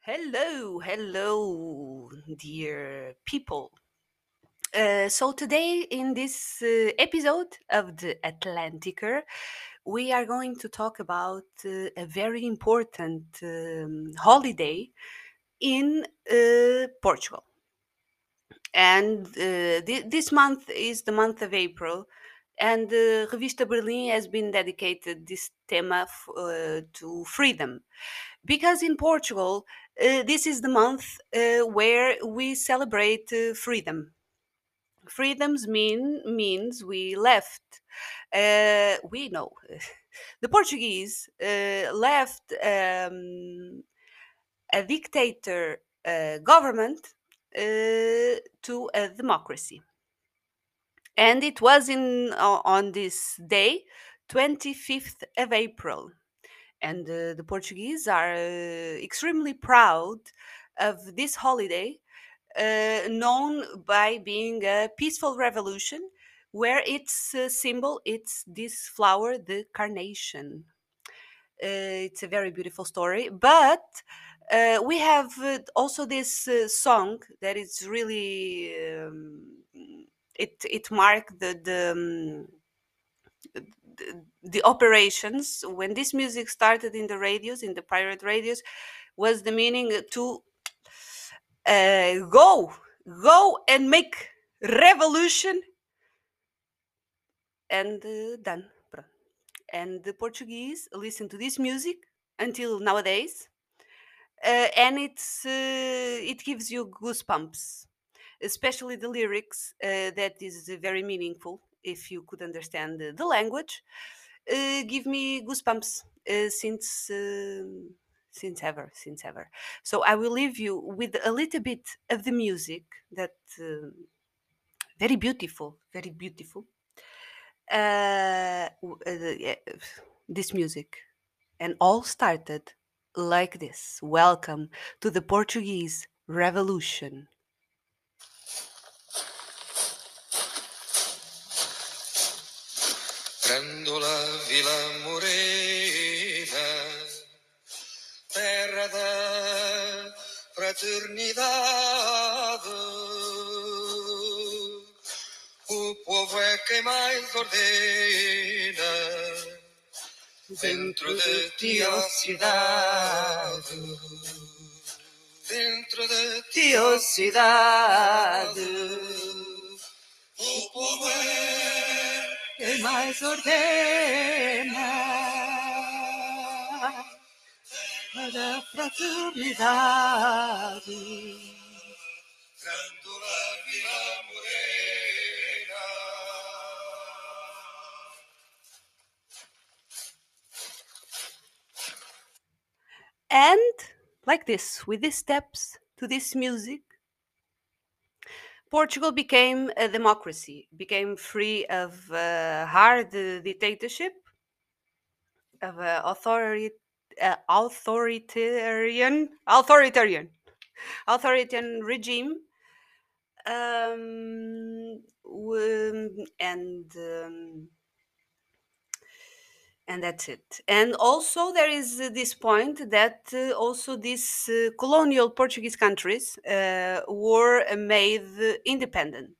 Hello, hello, dear people. Uh, so, today in this uh, episode of the Atlanticer, we are going to talk about uh, a very important um, holiday in uh, Portugal. And uh, thi- this month is the month of April, and Revista Berlim has been dedicated this tema f- uh, to freedom because in Portugal, uh, this is the month uh, where we celebrate uh, freedom. Freedoms mean means we left. Uh, we know the Portuguese uh, left um, a dictator government to a democracy, and it was in on this day, twenty fifth of April and the Portuguese are uh, extremely proud of this holiday, uh, known by being a peaceful revolution, where its symbol it's this flower, the carnation. Uh, it's a very beautiful story, but uh, we have uh, also this uh, song that is really um, it it marked the the. Um, the, operations when this music started in the radios in the pirate radios was the meaning to uh, go go and make revolution and uh, done and the portuguese listen to this music until nowadays uh, and it's uh, it gives you goosebumps especially the lyrics uh, that is very meaningful if you could understand the, the language uh, give me goosebumps uh, since um since ever since ever. So i will leave you with a little bit of the music that um very beautiful very beautiful yeah, this music. And all started like this. Welcome to the portuguese revolution Grândola Vila Morena, terra da fraternidade. O povo é quem mais ordena dentro de ti, ó cidade. Dentro de ti, ó cidade. O povo é ordena Morena. And like this, with these steps to this music, Portugal became a democracy, became free of uh, hard dictatorship, of uh, authority, uh, authoritarian, authoritarian, authoritarian regime, um, and um, and that's it. And also there is this point that uh, also these uh, colonial portuguese countries uh, were made independent.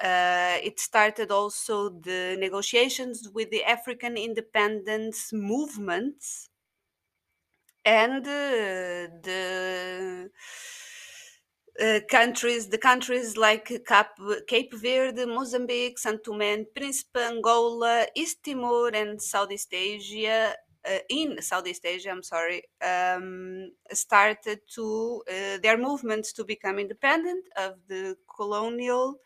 Uh, it started also the negotiations with the african independence movements and uh, the uh, countries, the countries like Cap, Cape Verde, Mozambique, Santo Tomé and Príncipe, Angola, East Timor, and Southeast Asia. Uh, in Southeast Asia, I'm sorry, um, started to uh, their movements to become independent of the colonial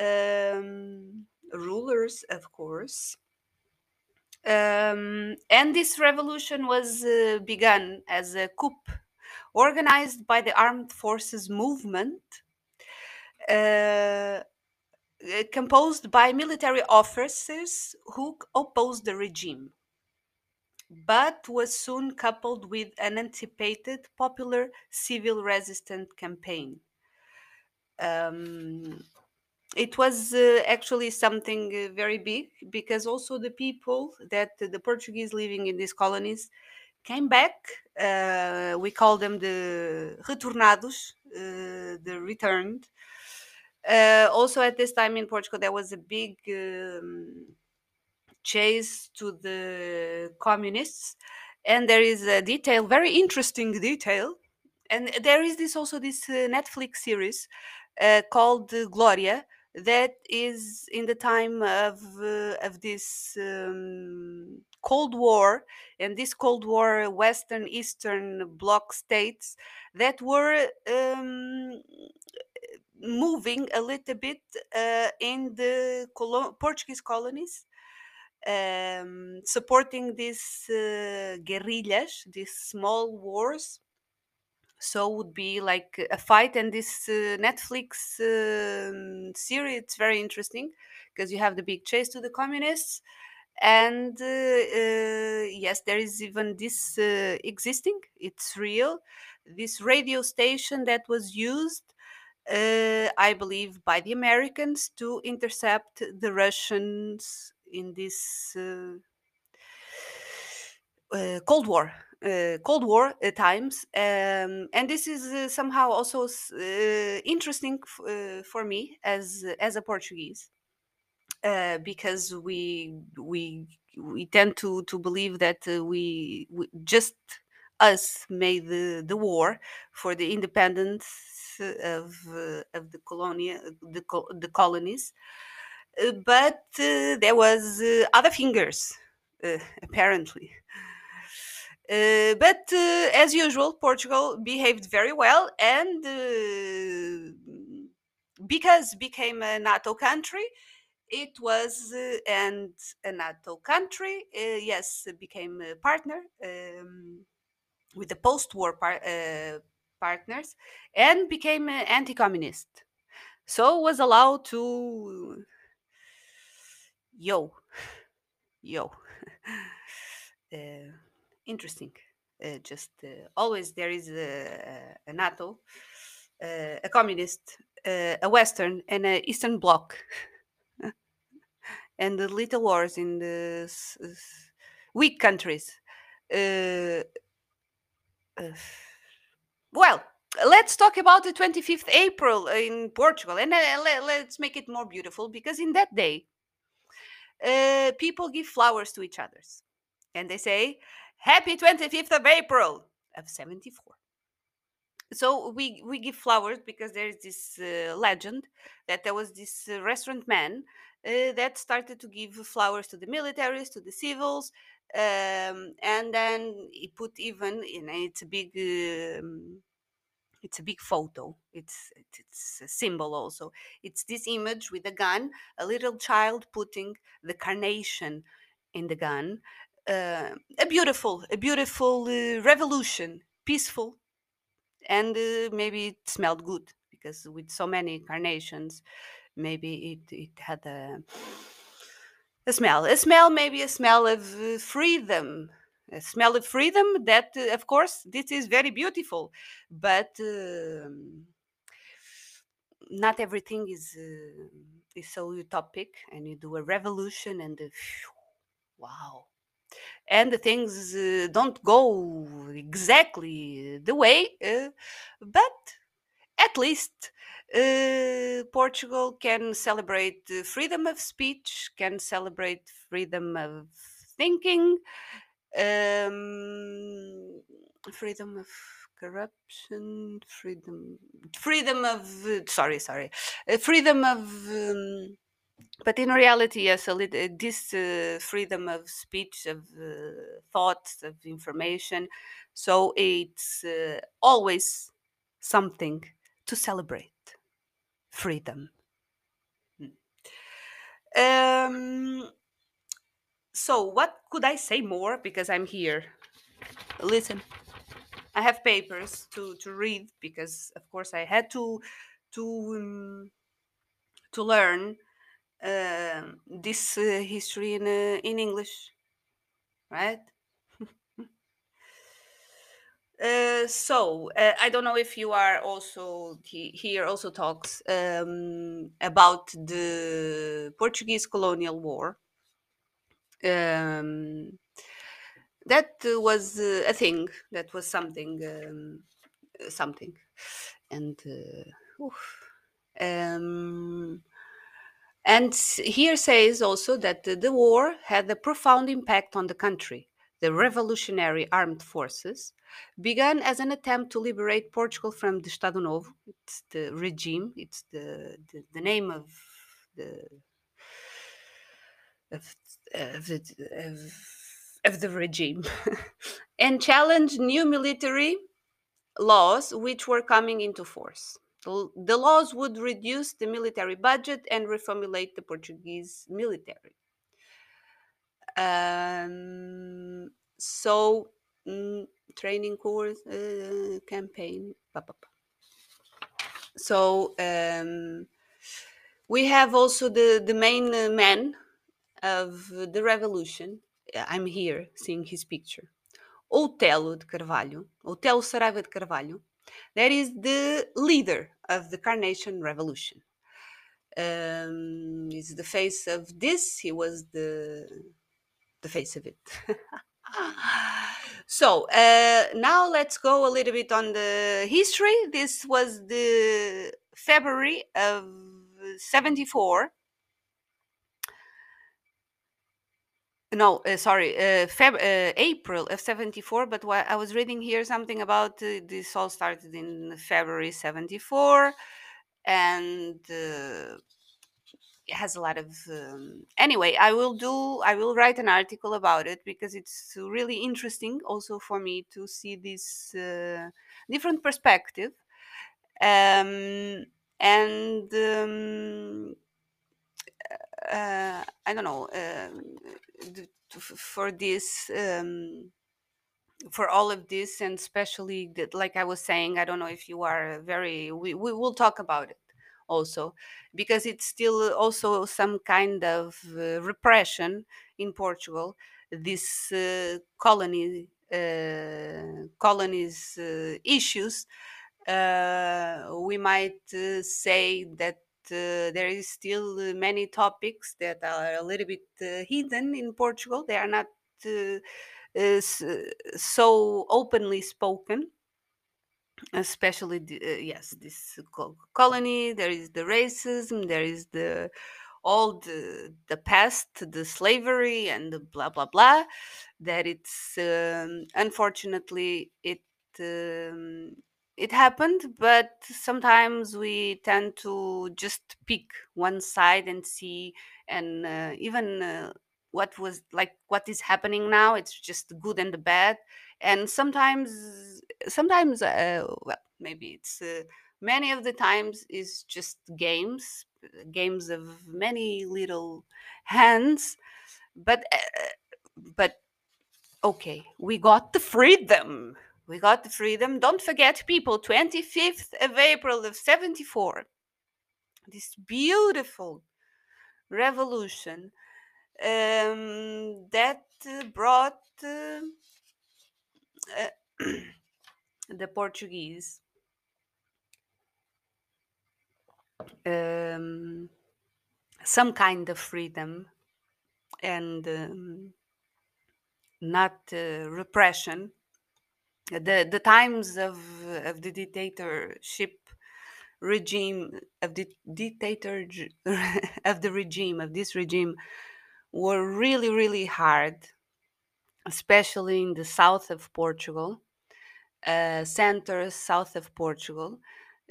um, rulers, of course. Um, and this revolution was uh, begun as a coup organized by the armed forces movement uh, uh, composed by military officers who opposed the regime but was soon coupled with an anticipated popular civil resistance campaign. Um, it was uh, actually something uh, very big because also the people that the portuguese living in these colonies came back. Uh, we call them the retornados, uh, the returned. Uh, also, at this time in Portugal, there was a big um, chase to the communists, and there is a detail, very interesting detail, and there is this also this uh, Netflix series uh, called Gloria that is in the time of uh, of this um, Cold War and this Cold War Western Eastern Bloc states that were um, moving a little bit uh, in the colo- Portuguese colonies. Um, supporting these uh, guerrillas, these small wars, so would be like a fight and this uh, netflix um, series it's very interesting because you have the big chase to the communists and uh, uh, yes there is even this uh, existing it's real this radio station that was used uh, i believe by the americans to intercept the russians in this uh, Cold War, uh, Cold War uh, times, um, and this is uh, somehow also uh, interesting uh, for me as as a Portuguese uh, because we we we tend to to believe that we, we just us made the, the war for the independence of of the colonia the col- the colonies. But there was other fingers apparently uh, but uh, as usual, Portugal behaved very well, and uh, because became a NATO country, it was uh, and a NATO country. Uh, yes, became a partner um, with the post-war par- uh, partners, and became anti-communist. So was allowed to yo yo. interesting. Uh, just uh, always there is a, a NATO, uh, a communist, uh, a Western, and a Eastern Bloc, and the little wars in the weak countries. Uh, uh, well, let's talk about the 25th April in Portugal, and let, let's make it more beautiful because in that day, people give flowers to each others, and they say, "Happy 25th of April of 74." so we we give flowers because there's this uh, legend that there was this uh, restaurant man uh, that started to give flowers to the militaries to the civils um, and then he put even in it's a big um, it's a big photo it's it's a symbol also it's this image with a gun a little child putting the carnation in the gun uh, a beautiful a beautiful uh, revolution peaceful and uh, maybe it smelled good because with so many carnations maybe it, it had a, a smell a smell maybe a smell of uh, freedom a smell of freedom that uh, of course this is very beautiful but um, not everything is uh, is so utopic and you do a revolution and uh, wow and the things uh, don't go exactly the way uh, but at least uh, Portugal can celebrate freedom of speech, can celebrate freedom of thinking, um, freedom of corruption, freedom, freedom of sorry, sorry, uh, freedom of. Um, but in reality, yes, a lit- uh, this uh, freedom of speech, of uh, thoughts, of information. So it's uh, always something to celebrate freedom. Um, so, what could I say more? Because I'm here. Listen, I have papers to to read because, of course, I had to to um, to learn uh, this uh, history in uh, in English, right? Uh, so uh, I don't know if you are also he, here also talks um, about the Portuguese colonial war. Um, that was uh, a thing. That was something, um, something, and uh, oof. And here says also that the, war had a profound impact on the country. The revolutionary armed forces began as an attempt to liberate Portugal from the Estado Novo. It's the regime. It's the the, the name of the of, of, of, of the regime and challenge new military laws which were coming into force. The, laws would reduce the military budget and reformulate the Portuguese military. Um, so, mm, training course, uh, campaign. pa, pa, pa. So, um, we have also the, the main man of the revolution. I'm here seeing his picture. Otelo de Carvalho, Otelo Saraiva de Carvalho, that is the leader of the Carnation Revolution. Um, he's the face of this. He was the the face of it. so uh, now let's go a little bit on the history. This was the February of seventy-four. No, uh, sorry, uh, Feb- uh, April of 74. But I was reading here something about uh, this all started in February 74. And uh, it has a lot of. Um, anyway, I will do, I will write an article about it because it's really interesting also for me to see this uh, different perspective. Um, and um, uh, I don't know um, for this um, for all of this and especially that like I was saying I don't know if you are very we, we will talk about it also because it's still also some kind of uh, repression in Portugal. This uh, colony uh, colonies uh, issues uh, we might uh, say that there is still uh, many topics that are a little bit uh, hidden in Portugal. They are not uh, uh, so openly spoken, especially the, uh, yes, this colony. There is the racism. There is the all the the past, the slavery, and the blah blah blah. That it's um, unfortunately it. Um, it happened, but sometimes we tend to just pick one side and see, and uh, even uh, what was like what is happening now. It's just the good and the bad, and sometimes, sometimes, uh, well, maybe it's uh, many of the times is just games, uh, games of many little hands, but uh, but okay, we got the freedom. We got the freedom. Don't forget, people, 25th of April of 74. This beautiful revolution um, that uh, brought uh, uh, the Portuguese um, some kind of freedom and um, not uh, repression. The the times of of the dictatorship regime of the dictator of the regime of this regime were really really hard, especially in the south of Portugal, uh, center south of Portugal.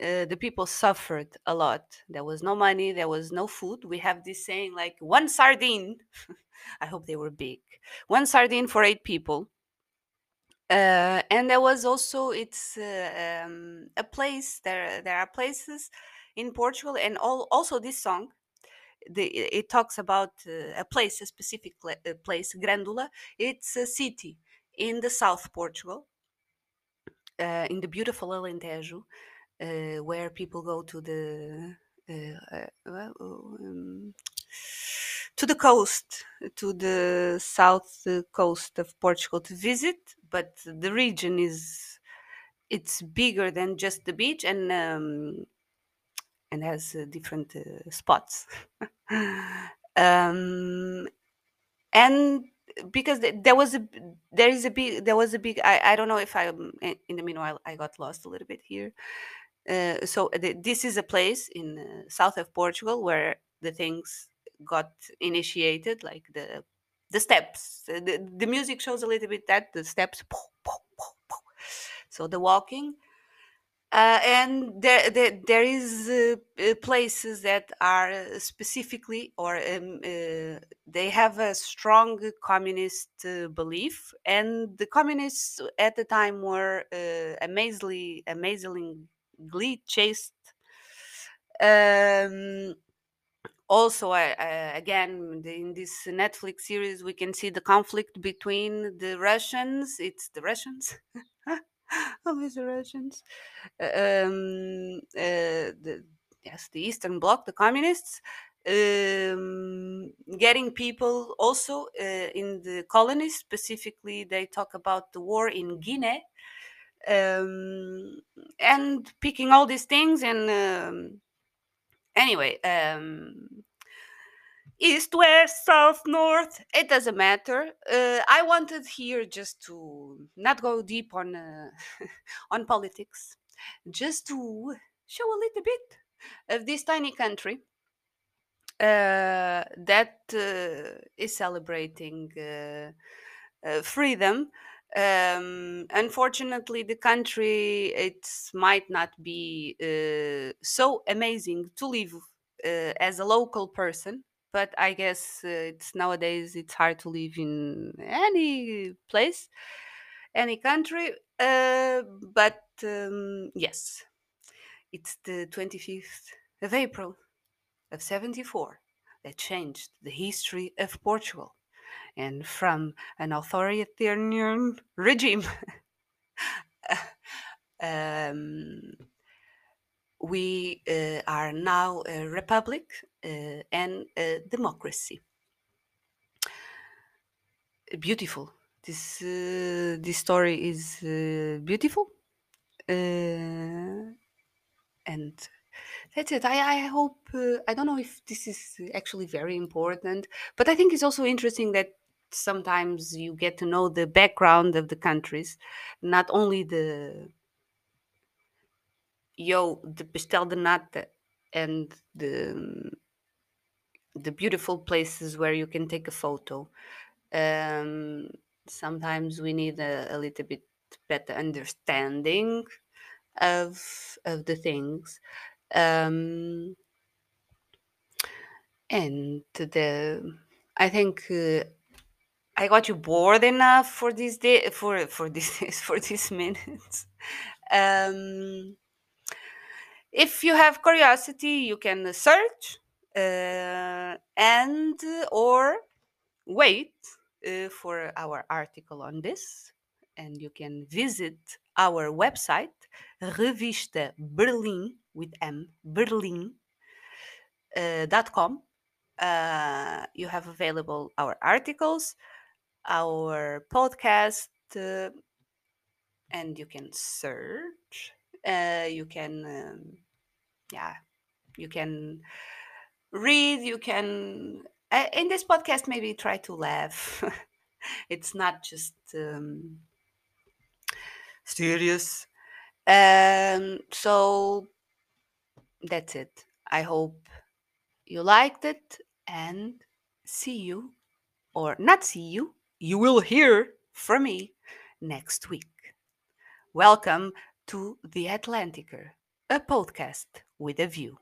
Uh, the people suffered a lot. There was no money, there was no food. We have this saying like one sardine. I hope they were big. One sardine for eight people. Uh, and there was also it's uh, um, a place there. There are places in Portugal, and all, also this song. The, it talks about uh, a place, a specific place, Grândola. It's a city in the south Portugal, uh, in the beautiful Alentejo, uh, where people go to the uh, um, to the coast, to the south coast of Portugal to visit. But the region is it's bigger than just the beach and um, and has uh, different uh, spots. um, and because there was a there is a big there was a big I, I don't know if I i- in the meanwhile I got lost a little bit here. Uh, so the, this is a place in uh, south of Portugal where the things got initiated, like the the steps. The, the music shows a little bit that the steps. So the walking, uh, and there, there there is uh, uh, places that are specifically or um, uh, they have a strong communist uh, belief and the communists at the time were uh, amazingly amazingly chased um, also I, again in this netflix series we can see the conflict between the russians it's the russians always the russians uh, um, uh, the, yes, the Eastern Bloc, the communists, um, getting people also uh, in the colonies. Specifically, they talk about the war in Guinea, um, and picking all these things. And um, anyway, um, east, west, south, north, it doesn't matter. Uh, I wanted here just to not go deep on uh, on politics, just to show a little bit of this tiny country uh, that uh, is celebrating uh, uh, freedom. Um, unfortunately, the country it might not be uh, so amazing to live uh, as a local person. But I guess uh, it's nowadays it's hard to live in any place, any country. Uh, but um, yes, it's the 25th of April of 74 that changed the history of Portugal. And from an authoritarian regime, um, we uh, are now a republic uh, and a democracy. Beautiful. This uh, this story is uh, beautiful, uh, and that's it. I, I hope, uh, I don't know if this is actually very important, but I think it's also interesting that sometimes you get to know the background of the countries, not only the, yo, the pastel de nata and the, the beautiful places where you can take a photo. Um, sometimes we need a, a little bit better understanding of of the things um, and the I think uh, I got you bored enough for this day for for this days for these minutes. Um, if you have curiosity, you can search uh, and or wait uh, for our article on this, and you can visit our website Revista Berlim with M Berlim uh, dot com. Uh, you have available our articles, our podcast, uh, and you can search. Uh, you can, um, yeah, you can read. You can uh, in this podcast maybe try to laugh. it's not just um, serious. Um, so that's it. I hope you liked it and see you, or not see you, you will hear from me next week. Welcome to The Atlanticer, a podcast with a view.